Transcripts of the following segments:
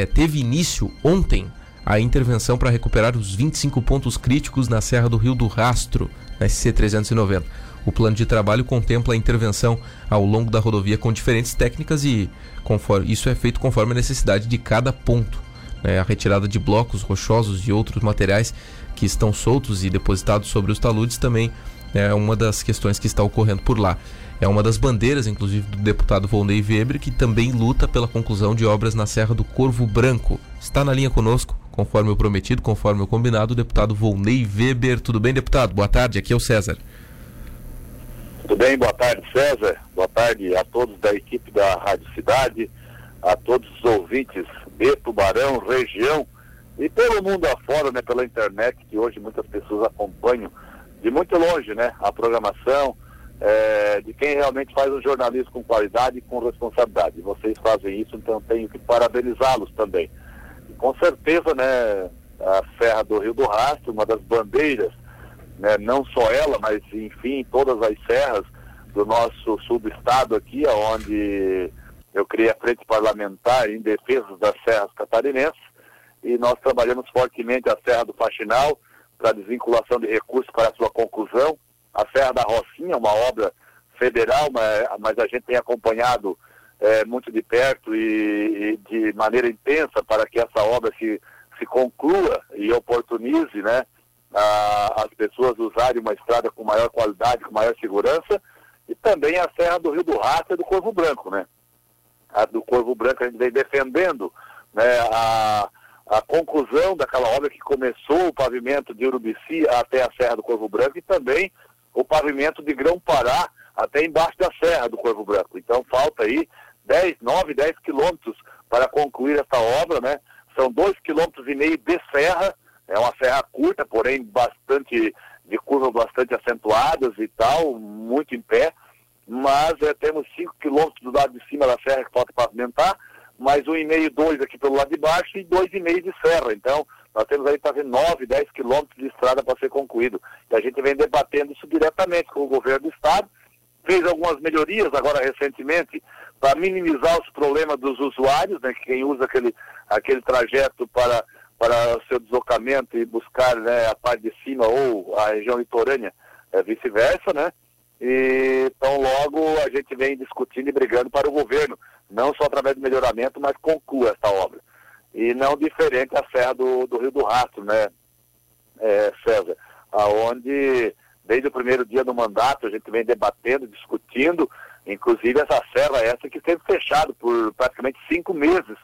É, teve início ontem a intervenção para recuperar os 25 pontos críticos na Serra do Rio do Rastro, na SC390. O plano de trabalho contempla a intervenção ao longo da rodovia com diferentes técnicas e conforme, isso é feito conforme a necessidade de cada ponto. Né? A retirada de blocos rochosos e outros materiais que estão soltos e depositados sobre os taludes também é uma das questões que está ocorrendo por lá. É uma das bandeiras, inclusive, do deputado Volney Weber, que também luta pela conclusão de obras na Serra do Corvo Branco. Está na linha conosco, conforme o prometido, conforme o combinado, o deputado Volney Weber. Tudo bem, deputado? Boa tarde, aqui é o César. Tudo bem, boa tarde, César. Boa tarde a todos da equipe da Rádio Cidade, a todos os ouvintes de Tubarão, região e pelo mundo afora, né, pela internet, que hoje muitas pessoas acompanham de muito longe, né, a programação é, de quem realmente faz o jornalismo com qualidade e com responsabilidade. Vocês fazem isso, então tenho que parabenizá-los também. E, com certeza, né, a Serra do Rio do Rastro, uma das bandeiras, né, não só ela, mas enfim, todas as serras do nosso sul do estado aqui, onde eu criei a frente parlamentar em defesa das serras catarinenses, e nós trabalhamos fortemente a Serra do Faxinal para desvinculação de recursos para a sua conclusão, a Serra da Rocinha, uma obra federal, mas, a gente tem acompanhado é, muito de perto e, e, de maneira intensa para que essa obra se, se conclua e oportunize né, a, as pessoas usarem uma estrada com maior qualidade, com maior segurança, e também a Serra do Rio do Rato e do Corvo Branco, né? A do Corvo Branco a gente vem defendendo né, a, a conclusão daquela obra que começou o pavimento de Urubici até a Serra do Corvo Branco e também o pavimento de Grão-Pará até embaixo da Serra do Corvo Branco. Então falta aí 10, 9, 10 quilômetros para concluir essa obra, né? São dois quilômetros e meio de serra, é uma serra curta, porém bastante de curvas bastante acentuadas e tal, muito em pé, mas é, temos 5 quilômetros do lado de cima da serra que falta pavimentar, mais um e meio, dois aqui pelo lado de baixo e dois e meio de serra. Então, nós temos aí fazendo 9, 10 quilômetros de estrada para ser concluído. E a gente vem debatendo isso diretamente com o governo do Estado. Fez algumas melhorias agora recentemente para minimizar os problemas dos usuários, né, quem usa aquele, aquele trajeto para, para seu deslocamento e buscar né, a parte de cima ou a região litorânea, é, vice-versa, né? Então logo a gente vem discutindo e brigando para o governo, não só através do melhoramento, mas conclua essa obra e não diferente a Serra do, do Rio do Rastro, né, é, César? Aonde, desde o primeiro dia do mandato, a gente vem debatendo, discutindo, inclusive essa serra essa que esteve fechada por praticamente cinco meses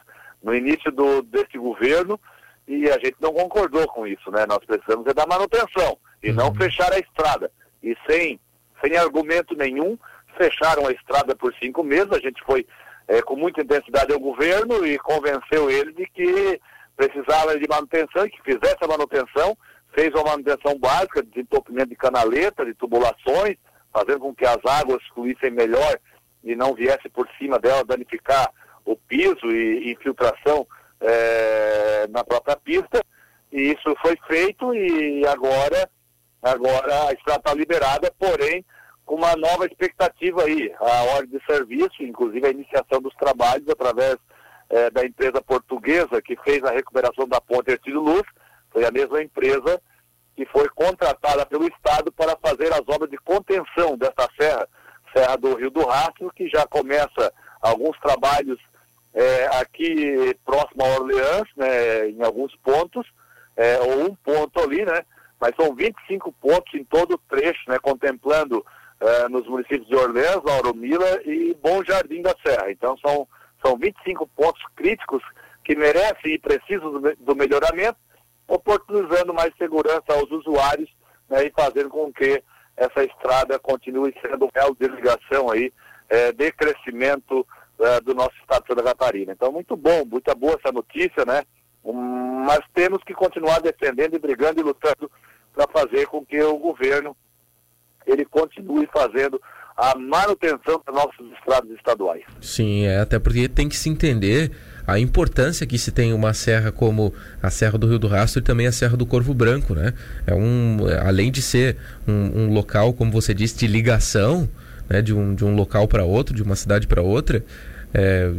no início do, desse governo e a gente não concordou com isso, né? Nós precisamos é dar manutenção e uhum. não fechar a estrada. E sem, sem argumento nenhum, fecharam a estrada por cinco meses, a gente foi é, com muita intensidade ao governo e convenceu ele de que precisava de manutenção e que fizesse a manutenção, fez uma manutenção básica de entupimento de canaleta, de tubulações, fazendo com que as águas fluíssem melhor e não viesse por cima dela danificar o piso e infiltração é, na própria pista. E isso foi feito e agora, agora a estrada está liberada, porém com uma nova expectativa aí, a ordem de serviço, inclusive a iniciação dos trabalhos através é, da empresa portuguesa que fez a recuperação da ponte Ercílio Luz, foi a mesma empresa que foi contratada pelo Estado para fazer as obras de contenção dessa serra, Serra do Rio do Rastro, que já começa alguns trabalhos é, aqui próximo a Orleans, né, em alguns pontos, é, ou um ponto ali, né, mas são 25 pontos em todo o trecho, né, contemplando uh, nos municípios de Orleans, Lauro Mila e Bom Jardim da Serra. Então são, são 25 pontos críticos que merecem e precisam do, do melhoramento, oportunizando mais segurança aos usuários né, e fazendo com que essa estrada continue sendo um real de ligação aí, é, de crescimento é, do nosso estado de Santa Catarina. Então, muito bom, muito boa essa notícia, né? Um, mas temos que continuar defendendo e brigando e lutando para fazer com que o governo ele continue fazendo a manutenção das nossas estradas estaduais. Sim, é, até porque tem que se entender a importância que se tem uma serra como a Serra do Rio do Rastro e também a Serra do Corvo Branco, né? É um, além de ser um, um local, como você disse, de ligação, né, de um, de um local para outro, de uma cidade para outra, é,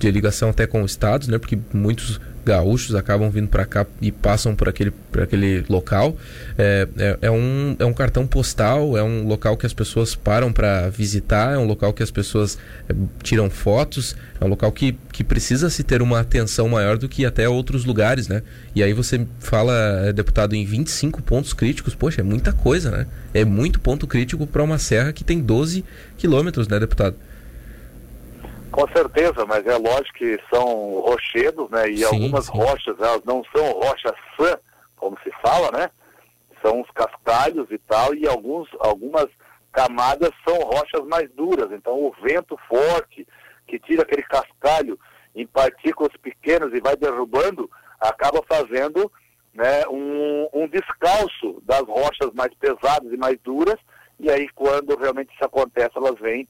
de ligação até com estados, né? Porque muitos gaúchos acabam vindo para cá e passam por aquele, por aquele local. É, é, é, um, é um cartão postal, é um local que as pessoas param para visitar, é um local que as pessoas é, tiram fotos, é um local que, que precisa se ter uma atenção maior do que até outros lugares, né? E aí você fala, é, deputado, em 25 pontos críticos, poxa, é muita coisa, né? É muito ponto crítico para uma serra que tem 12 quilômetros, né, deputado? Com certeza, mas é lógico que são rochedos, né? E sim, algumas sim. rochas, elas não são rochas sã, como se fala, né? São os cascalhos e tal, e alguns, algumas camadas são rochas mais duras. Então o vento forte que tira aquele cascalho em partículas pequenas e vai derrubando, acaba fazendo né, um, um descalço das rochas mais pesadas e mais duras, e aí quando realmente isso acontece, elas vêm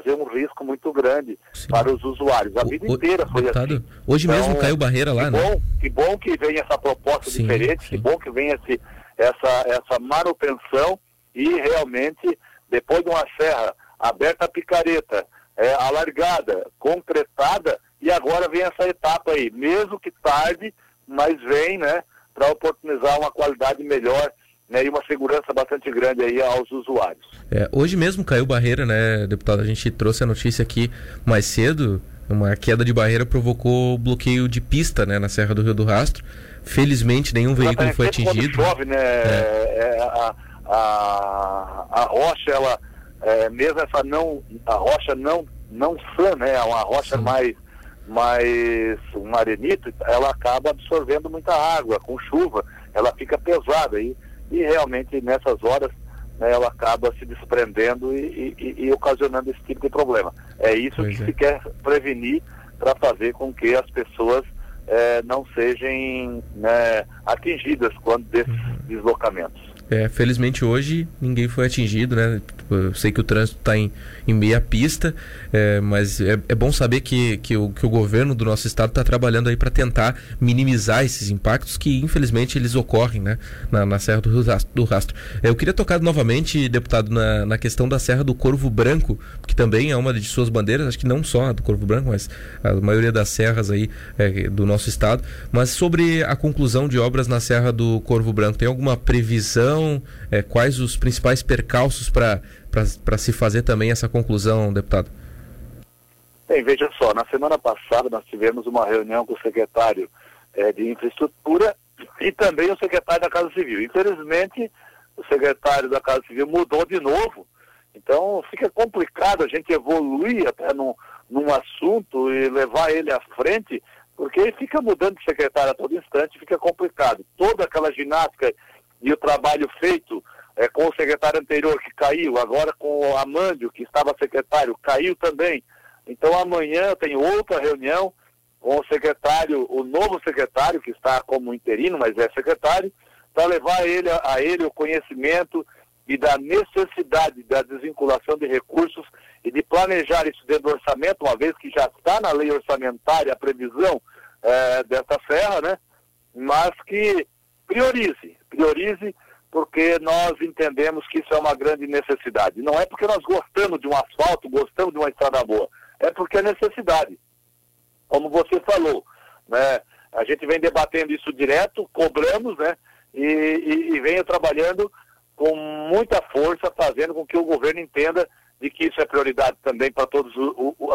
trazer um risco muito grande Sim. para os usuários. A vida o, inteira foi deputado, assim. Hoje então, mesmo caiu barreira lá, que né? Bom, que bom que vem essa proposta sim, diferente, que bom que vem esse, essa, essa manutenção e realmente, depois de uma serra aberta a picareta, é, alargada, concretada, e agora vem essa etapa aí, mesmo que tarde, mas vem, né, para oportunizar uma qualidade melhor né, e uma segurança bastante grande aí aos usuários. É, hoje mesmo caiu barreira, né, deputado? A gente trouxe a notícia aqui mais cedo. Uma queda de barreira provocou bloqueio de pista né, na Serra do Rio do Rastro. Felizmente nenhum veículo foi atingido. Chove, né? É. É, a, a, a rocha, ela, é, mesmo essa não, a rocha não, não sã, né? Uma rocha Sim. mais, mais um arenito, ela acaba absorvendo muita água. Com chuva, ela fica pesada. E e realmente nessas horas né, ela acaba se desprendendo e, e, e, ocasionando esse tipo de problema. É isso pois que é. se quer prevenir para fazer com que as pessoas é, não sejam né, atingidas quando desses uhum. deslocamentos. É, felizmente hoje ninguém foi atingido, né? Eu sei que o trânsito está em, em meia pista, é, mas é, é, bom saber que, que, o, que o governo do nosso estado está trabalhando aí para tentar minimizar esses impactos que infelizmente eles ocorrem, né? Na, na Serra do, do Rastro. É, eu queria tocar novamente, deputado, na, na questão da Serra do Corvo Branco, que também é uma de suas bandeiras, acho que não só a do Corvo Branco, mas a maioria das serras aí é, do nosso estado. Mas sobre a conclusão de obras na Serra do Corvo Branco, tem alguma previsão? É, quais os principais percalços para se fazer também essa conclusão, deputado? Bem, veja só, na semana passada nós tivemos uma reunião com o secretário é, de infraestrutura e também o secretário da Casa Civil. Infelizmente, o secretário da Casa Civil mudou de novo, então fica complicado a gente evoluir até num, num assunto e levar ele à frente, porque fica mudando de secretário a todo instante, fica complicado. Toda aquela ginástica e o trabalho feito é, com o secretário anterior que caiu, agora com o Amândio, que estava secretário, caiu também. Então amanhã tenho outra reunião com o secretário, o novo secretário, que está como interino, mas é secretário, para levar ele, a ele o conhecimento e da necessidade da desvinculação de recursos e de planejar isso dentro do orçamento, uma vez que já está na lei orçamentária a previsão é, dessa serra, né? Mas que priorize, priorize, porque nós entendemos que isso é uma grande necessidade. Não é porque nós gostamos de um asfalto, gostamos de uma estrada boa, é porque é necessidade. Como você falou, né? A gente vem debatendo isso direto, cobramos, né? E, e, e venho trabalhando com muita força, fazendo com que o governo entenda de que isso é prioridade também para todas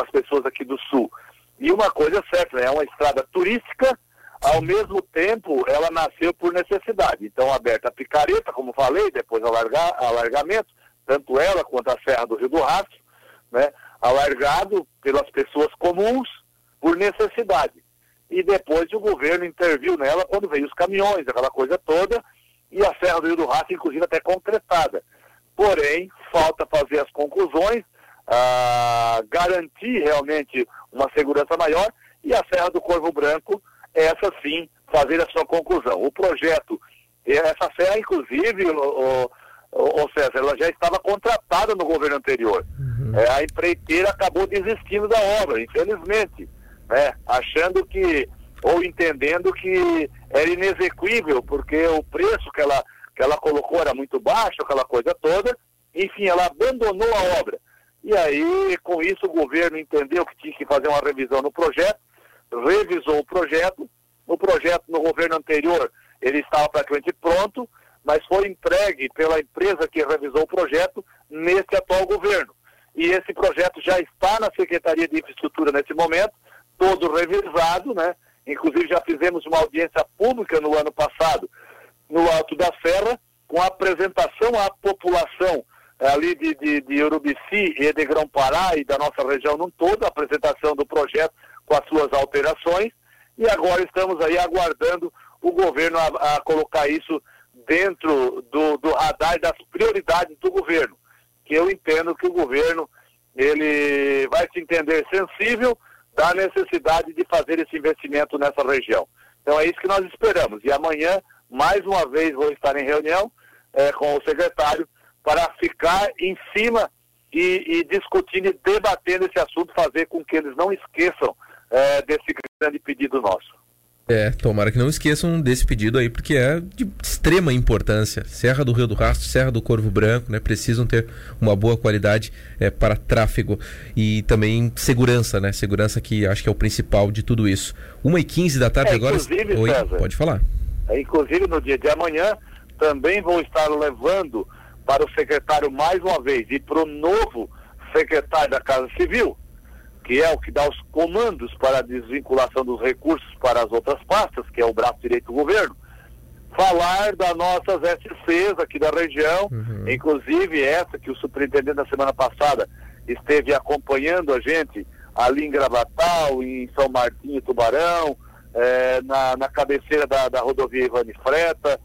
as pessoas aqui do Sul. E uma coisa é certa, né? é uma estrada turística, ao mesmo tempo, ela nasceu por necessidade. Então, aberta a picareta, como falei, depois alargar, alargamento, tanto ela quanto a Serra do Rio do Rastro, né, alargado pelas pessoas comuns por necessidade. E depois o governo interviu nela quando veio os caminhões, aquela coisa toda, e a Serra do Rio do Rastro, inclusive, até concretada. Porém, falta fazer as conclusões, ah, garantir realmente uma segurança maior, e a Serra do Corvo Branco essa sim fazer a sua conclusão. O projeto, essa serra, inclusive, o, o, o César, ela já estava contratada no governo anterior. Uhum. É, a empreiteira acabou desistindo da obra, infelizmente, né? achando que, ou entendendo que era inexequível, porque o preço que ela, que ela colocou era muito baixo, aquela coisa toda. Enfim, ela abandonou a obra. E aí, com isso, o governo entendeu que tinha que fazer uma revisão no projeto, revisou o projeto. O projeto no governo anterior, ele estava praticamente pronto, mas foi entregue pela empresa que revisou o projeto nesse atual governo. E esse projeto já está na Secretaria de Infraestrutura nesse momento, todo revisado, né? Inclusive já fizemos uma audiência pública no ano passado, no Alto da Serra, com a apresentação à população eh, ali de, de, de Urubici e de Grão-Pará e da nossa região num todo, a apresentação do projeto com as suas alterações, e agora estamos aí aguardando o governo a, a colocar isso dentro do, do radar das prioridades do governo, que eu entendo que o governo ele vai se entender sensível da necessidade de fazer esse investimento nessa região. Então é isso que nós esperamos. E amanhã, mais uma vez, vou estar em reunião é, com o secretário para ficar em cima e, e, discutindo e debatendo esse assunto, fazer com que eles não esqueçam é, desse grande pedido nosso. É, tomara que não esqueçam desse pedido aí, porque é de extrema importância. Serra do Rio do Rastro, Serra do Corvo Branco, né? Precisam ter uma boa qualidade é, para tráfego e também segurança, né? Segurança que acho que é o principal de tudo isso. Uma e quinze da tarde é, agora. Oi, César, pode falar. É, inclusive no dia de amanhã também vou estar levando para o secretário mais uma vez e para o novo secretário da Casa Civil que é o que dá os comandos para a desvinculação dos recursos para as outras pastas, que é o braço direito do governo, falar das nossas SCs aqui da região, uhum. inclusive essa que o superintendente da semana passada esteve acompanhando a gente ali em Gravatal, em São Martinho, Tubarão, é, na, na, cabeceira da, da rodovia Ivani Freta,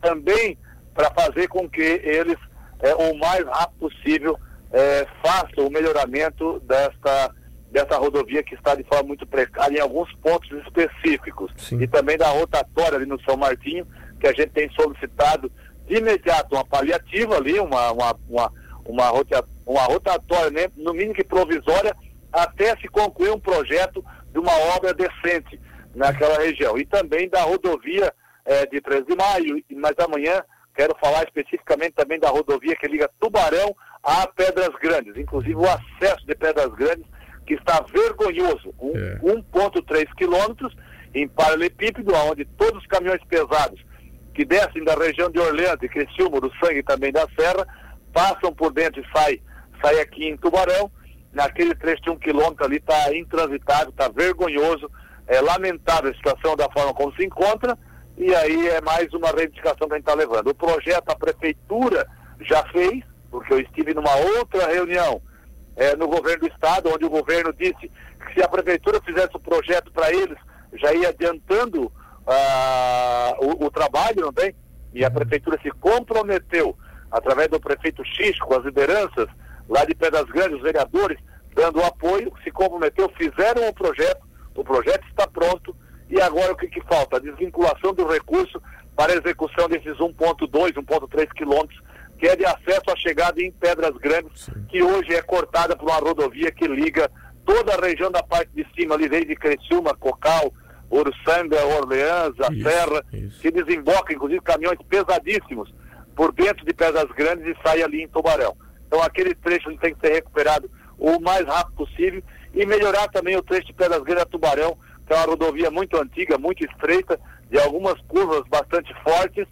também para fazer com que eles, é, o mais rápido possível, é, façam o melhoramento desta dessa rodovia que está de forma muito precária em alguns pontos específicos. Sim. E também da rotatória ali no São Martinho, que a gente tem solicitado de imediato uma paliativa ali, uma, uma, uma, uma, rota, uma rotatória, né, no mínimo que provisória, até se concluir um projeto de uma obra decente naquela região. E também da rodovia é, de 13 de maio, mas amanhã quero falar especificamente também da rodovia que liga Tubarão a Pedras Grandes. Inclusive o acesso de Pedras Grandes que está vergonhoso, um, é. 1,3 quilômetros em paralelepípedo, onde todos os caminhões pesados que descem da região de Orleans, de Criciúma, do Sangue e também da Serra, passam por dentro e saem sai aqui em Tubarão. Naquele trecho de um quilômetro ali está intransitável, está vergonhoso, é lamentável a situação da forma como se encontra, e aí é mais uma reivindicação que a gente está levando. O projeto a prefeitura já fez, porque eu estive numa outra reunião é, no governo do estado, onde o governo disse que se a prefeitura fizesse o projeto para eles, já ia adiantando ah, o, o, trabalho, tem? E a prefeitura se comprometeu, através do prefeito X, com as lideranças lá de Pedras Grandes, os vereadores, dando apoio, se comprometeu, fizeram o projeto, o projeto está pronto, e agora o que, que falta? A desvinculação do recurso para a execução desses 1,2, 1,3 quilômetros que é de acesso à chegada em Pedras Grandes, Sim. que hoje é cortada por uma rodovia que liga toda a região da parte de cima, ali desde Criciúma, Cocal, Uruçanga, Orleans, a isso, Serra, isso. que desemboca, inclusive, caminhões pesadíssimos por dentro de Pedras Grandes e sai ali em Tubarão. Então aquele trecho tem que ser recuperado o mais rápido possível e melhorar também o trecho de Pedras Grandes a Tubarão, que é uma rodovia muito antiga, muito estreita, de algumas curvas bastante fortes,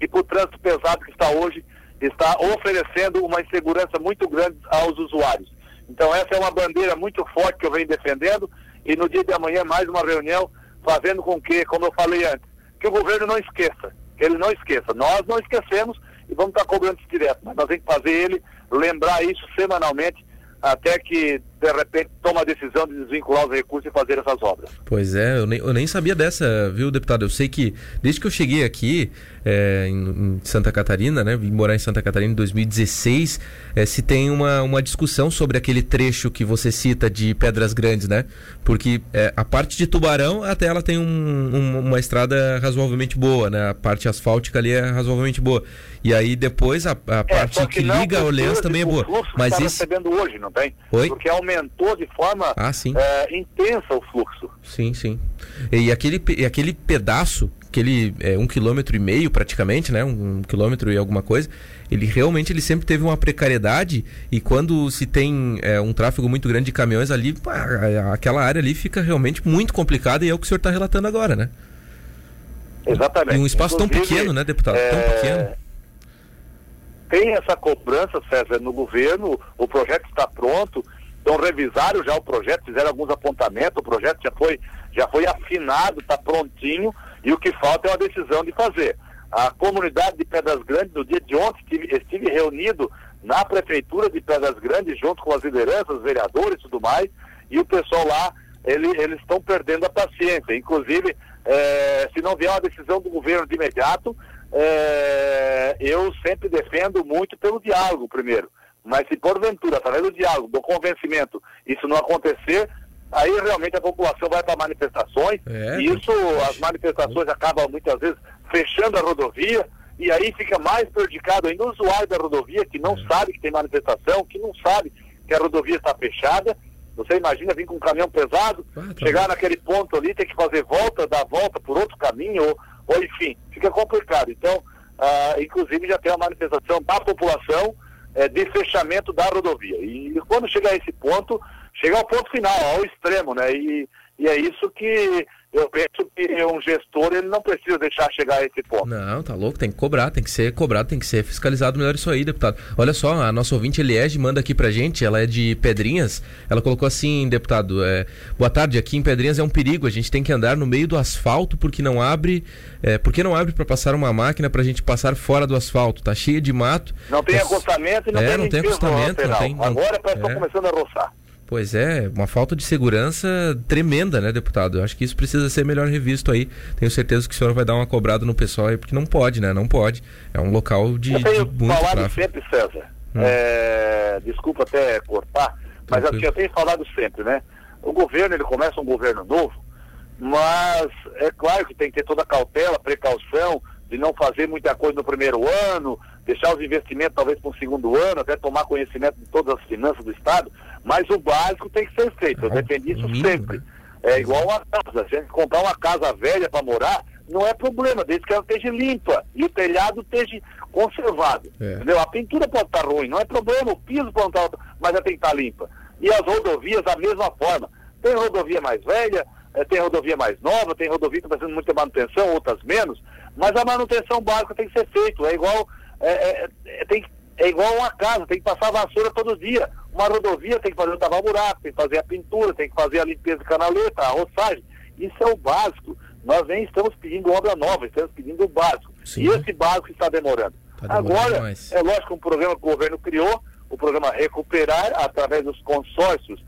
e para o trânsito pesado que está hoje, está oferecendo uma insegurança muito grande aos usuários. Então essa é uma bandeira muito forte que eu venho defendendo e no dia de amanhã mais uma reunião fazendo com que, como eu falei antes, que o governo não esqueça, que ele não esqueça. Nós não esquecemos e vamos estar cobrando isso direto, mas nós temos que fazer ele lembrar isso semanalmente até que de repente toma a decisão de desvincular os recursos e fazer essas obras. Pois é, eu nem, eu nem sabia dessa, viu, deputado? Eu sei que desde que eu cheguei aqui é, em, em, Santa Catarina, né, vim morar em Santa Catarina em 2016, é, se tem uma, uma discussão sobre aquele trecho que você cita de Pedras Grandes, né? Porque é, a parte de Tubarão até ela tem um, um, uma estrada razoavelmente boa, né? A parte asfáltica ali é razoavelmente boa. E aí depois a, a é, parte que, que liga a Orleans também é boa. Mas tá esse... recebendo hoje, não tem? Oi? Porque aumentou de forma ah. É, intensa o fluxo. Sim, sim. E aquele, e aquele pedaço aquele é, um quilômetro e meio praticamente, né? Um, um, quilômetro e alguma coisa, ele realmente ele sempre teve uma precariedade e quando se tem é, um tráfego muito grande de caminhões ali, pá, aquela área ali fica realmente muito complicada e é o que o senhor está relatando agora, né? Exatamente. E um espaço Inclusive, tão pequeno, né, deputado? É... Tão pequeno. Tem essa cobrança, César, no governo, o projeto está pronto, então revisaram já o projeto, fizeram alguns apontamentos, o projeto já foi, já foi afinado, está prontinho, e o que falta é uma decisão de fazer. A comunidade de Pedras Grandes, no dia de ontem, estive, estive reunido na prefeitura de Pedras Grandes, junto com as lideranças, vereadores e tudo mais, e o pessoal lá, ele, eles estão perdendo a paciência. Inclusive, é, se não vier uma decisão do governo de imediato, é, eu sempre defendo muito pelo diálogo, primeiro. Mas se porventura, através do diálogo, do convencimento, isso não acontecer, aí realmente a população vai para manifestações, é, e isso, as manifestações acabam muitas vezes fechando a rodovia, e aí fica mais prejudicado ainda o usuário da rodovia, que não é. sabe que tem manifestação, que não sabe que a rodovia está fechada. Você imagina vir com um caminhão pesado, ah, tá chegar bom. naquele ponto ali, ter que fazer volta, dar volta por outro caminho, ou, ou enfim, fica complicado. Então, ah, inclusive já tem uma manifestação da população eh, de fechamento da rodovia. E quando chegar a esse ponto, chegar ao ponto final, ao extremo, né? E, e é isso que eu penso que um gestor ele não precisa deixar chegar a esse ponto. Não, tá louco, tem que cobrar, tem que ser cobrado, tem que ser fiscalizado melhor isso aí, deputado. Olha só, a nossa ouvinte Eliege manda aqui pra gente, ela é de Pedrinhas, ela colocou assim, deputado, é, boa tarde, aqui em Pedrinhas é um perigo, a gente tem que andar no meio do asfalto porque não abre, é, porque não abre para passar uma máquina pra gente passar fora do asfalto, tá cheio de mato. Não tem é, acostamento e não é, tem não tem acostamento, não tem, não, Agora parece que é. começando a roçar. Pois é, uma falta de segurança tremenda, né, deputado? Eu acho que isso precisa ser melhor revisto aí. Tenho certeza que o senhor vai dar uma cobrada no pessoal aí, porque não pode, né? Não pode. É um local de, eu tenho de falado tráfego. sempre, César. Hum. É, desculpa até cortar, mas assim, eu tenho falado sempre, né? O governo, ele começa um governo novo, mas é claro que tem que ter toda a cautela, precaução, de não fazer muita coisa no primeiro ano, deixar os investimentos talvez para o segundo ano, até tomar conhecimento de todas as finanças do Estado, mas o básico tem que ser feito. Eu defendo isso sempre. Né? É igual uma casa. Se a gente comprar uma casa velha para morar, não é problema, desde que ela esteja limpa e o telhado esteja conservado. É. Entendeu? A pintura pode estar ruim, não é problema, o piso pode estar, mas ela tem que estar limpa. E as rodovias da mesma forma. Tem rodovia mais velha, é, tem rodovia mais nova, tem rodovia que está fazendo muita manutenção, outras menos, mas a manutenção básica tem que ser feita. É igual, é, é, é, tem, é igual uma casa, tem que passar vassoura todo dia. Uma rodovia tem que fazer o tavar buraco, tem que fazer a pintura, tem que fazer a limpeza de canaleta, a roçagem. Isso é o básico. Nós nem estamos pedindo obra nova, estamos pedindo o básico. Sim. E esse básico está demorando. Tá Agora, demais. é lógico, um programa que o governo criou, o programa Recuperar, através dos consórcios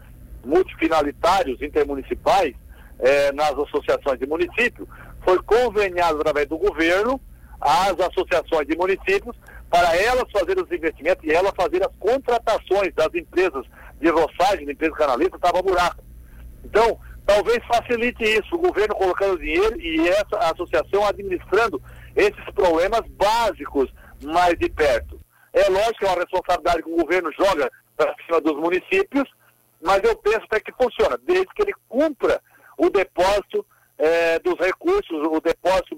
multifinalitários intermunicipais, é, nas associações de município, foi conveniado através do governo às associações de municípios para elas fazerem os investimentos e elas fazerem as contratações das empresas de roçagem, de empresas canalistas, estava buraco. Então, talvez facilite isso, o governo colocando dinheiro e essa associação administrando esses problemas básicos mais de perto. É lógico que é uma responsabilidade que o governo joga para cima dos municípios, mas eu penso até que funciona, desde que ele cumpra o depósito é, dos recursos, o depósito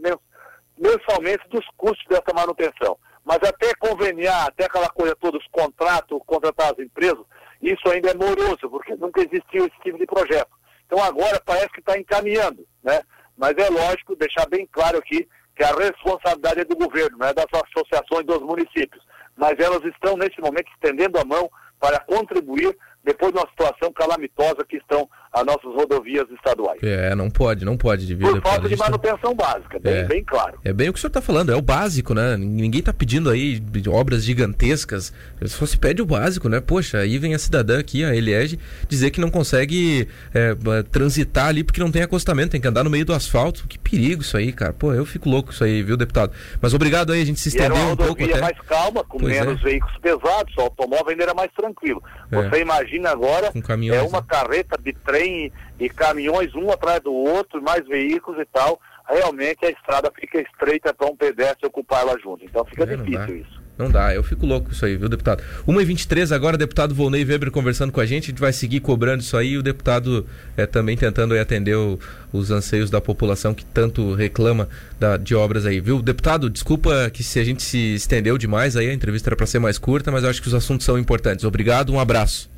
mensalmente dos custos dessa manutenção. Mas até conveniar, até aquela coisa toda, os contratos, contratar as empresas, isso ainda é moroso, porque nunca existiu esse tipo de projeto. Então agora parece que está encaminhando, né? Mas é lógico deixar bem claro aqui que a responsabilidade é do governo, não é das associações dos municípios. Mas elas estão, nesse momento, estendendo a mão para contribuir depois de uma situação calamitosa que estão as nossas rodovias estaduais. É, não pode, não pode. Devido Por falta de manutenção tá... básica, bem, é, bem claro. É bem o que o senhor está falando, é o básico, né? Ninguém está pedindo aí obras gigantescas. Se fosse pede o básico, né? Poxa, aí vem a cidadã aqui, a Eliege, dizer que não consegue é, transitar ali porque não tem acostamento, tem que andar no meio do asfalto. Que perigo isso aí, cara. Pô, eu fico louco isso aí, viu, deputado? Mas obrigado aí, a gente se estendeu um pouco até. mais calma, com pois menos é. veículos pesados, o automóvel ainda era mais tranquilo. É. Você imagina agora, um é uma né? carreta de trem e caminhões um atrás do outro, mais veículos e tal, realmente a estrada fica estreita para um pedestre ocupar ela junto. Então fica é, difícil isso. Não dá, eu fico louco com isso aí, viu, deputado? 1h23 agora, deputado Volney Weber conversando com a gente, a gente vai seguir cobrando isso aí e o deputado é, também tentando atender o, os anseios da população que tanto reclama da, de obras aí, viu? Deputado, desculpa que se a gente se estendeu demais aí, a entrevista era para ser mais curta, mas eu acho que os assuntos são importantes. Obrigado, um abraço.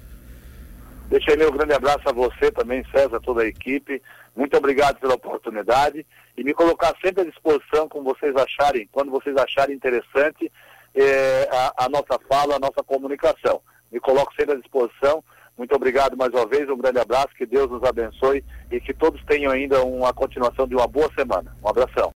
Deixa aí meu grande abraço a você também, César, toda a equipe. Muito obrigado pela oportunidade e me colocar sempre à disposição como vocês acharem, quando vocês acharem interessante é, a, a, nossa fala, a nossa comunicação. Me coloco sempre à disposição. Muito obrigado mais uma vez, um grande abraço, que Deus nos abençoe e que todos tenham ainda uma continuação de uma boa semana. Um abração.